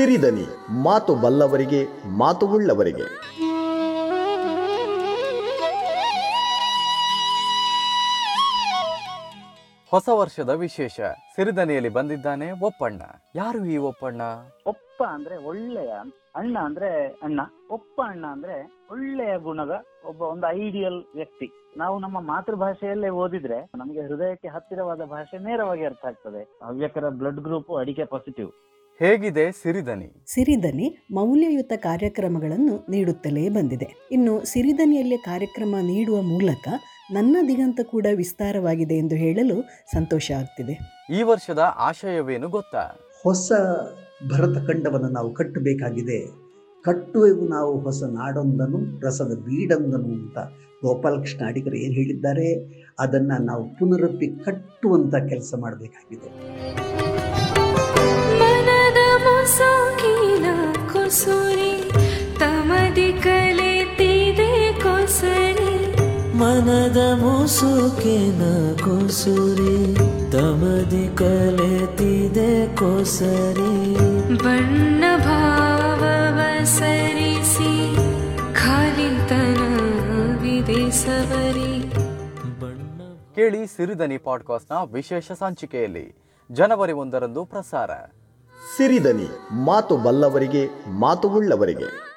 ಸಿರಿದನಿ ಮಾತು ಬಲ್ಲವರಿಗೆ ಮಾತು ಉಳ್ಳವರಿಗೆ. ಹೊಸ ವರ್ಷದ ವಿಶೇಷ ಸಿರಿದನಿಯಲ್ಲಿ ಬಂದಿದ್ದಾನೆ ಒಪ್ಪಣ್ಣ. ಯಾರು ಈ ಒಪ್ಪಣ್ಣ? ಒಪ್ಪ ಅಂದ್ರೆ ಒಳ್ಳೆಯ ಅಣ್ಣ ಅಂದ್ರೆ ಅಣ್ಣ. ಒಪ್ಪ ಅಣ್ಣ ಅಂದ್ರೆ ಒಳ್ಳೆಯ ಗುಣದ ಒಬ್ಬ ಒಂದು ಐಡಿಯಲ್ ವ್ಯಕ್ತಿ. ನಾವು ನಮ್ಮ ಮಾತೃಭಾಷೆಯಲ್ಲೇ ಓದಿದ್ರೆ ನಮಗೆ ಹೃದಯಕ್ಕೆ ಹತ್ತಿರವಾದ ಭಾಷೆ ನೇರವಾಗಿ ಅರ್ಥ ಆಗ್ತದೆ. ಹವ್ಯಕರ ಬ್ಲಡ್ ಗ್ರೂಪ್ ಅಡಿಕೆ ಪಾಸಿಟಿವ್ ಹೇಗಿದೆ ಸಿರಿದನಿ ಸಿರಿದನಿ ಮೌಲ್ಯಯುತ ಕಾರ್ಯಕ್ರಮಗಳನ್ನು ನೀಡುತ್ತಲೇ ಬಂದಿದೆ. ಇನ್ನು ಸಿರಿದನಿಯಲ್ಲಿ ಕಾರ್ಯಕ್ರಮ ನೀಡುವ ಮೂಲಕ ನನ್ನ ದಿಗಂತ ಕೂಡ ವಿಸ್ತಾರವಾಗಿದೆ ಎಂದು ಹೇಳಲು ಸಂತೋಷ ಆಗ್ತಿದೆ. ಈ ವರ್ಷದ ಆಶಯವೇನು ಗೊತ್ತಾ? ಹೊಸ ಭರತಖಂಡವನ್ನು ನಾವು ಕಟ್ಟಬೇಕಾಗಿದೆ. ಕಟ್ಟುವೆವು ನಾವು ಹೊಸ ನಾಡೊಂದನು ರಸದ ಬೀಡೊಂದನು ಅಂತ ಗೋಪಾಲಕೃಷ್ಣ ಅಡಿಗರು ಏನು ಹೇಳಿದ್ದಾರೆ? ಅದನ್ನು ನಾವು ಪುನರಪ್ಪಿ ಕಟ್ಟುವಂಥ ಕೆಲಸ ಮಾಡಬೇಕಾಗಿದೆ. ಮನದ ಮುಸುಕಿನ ಕುಸುರಿ ತಮದಿ ಕಲೆತಿದೆ ಕೊಸರಿ. ಬಣ್ಣ ಭಾವವ ಸರಿಸಿ ಖಾಲಿತನವಿದೆ ಸವರಿ. ಬಣ್ಣ ಕೇಳಿ ಸಿರಿದನಿ ಪಾಡ್ಕಾಸ್ಟ್ನ ವಿಶೇಷ ಸಂಚಿಕೆಯಲ್ಲಿ ಜನವರಿ ಒಂದರಂದು ಪ್ರಸಾರ. ಸಿರಿದನಿ ಮಾತು ಬಲ್ಲವರಿಗೆ ಮಾತು ಉಳ್ಳವರಿಗೆ.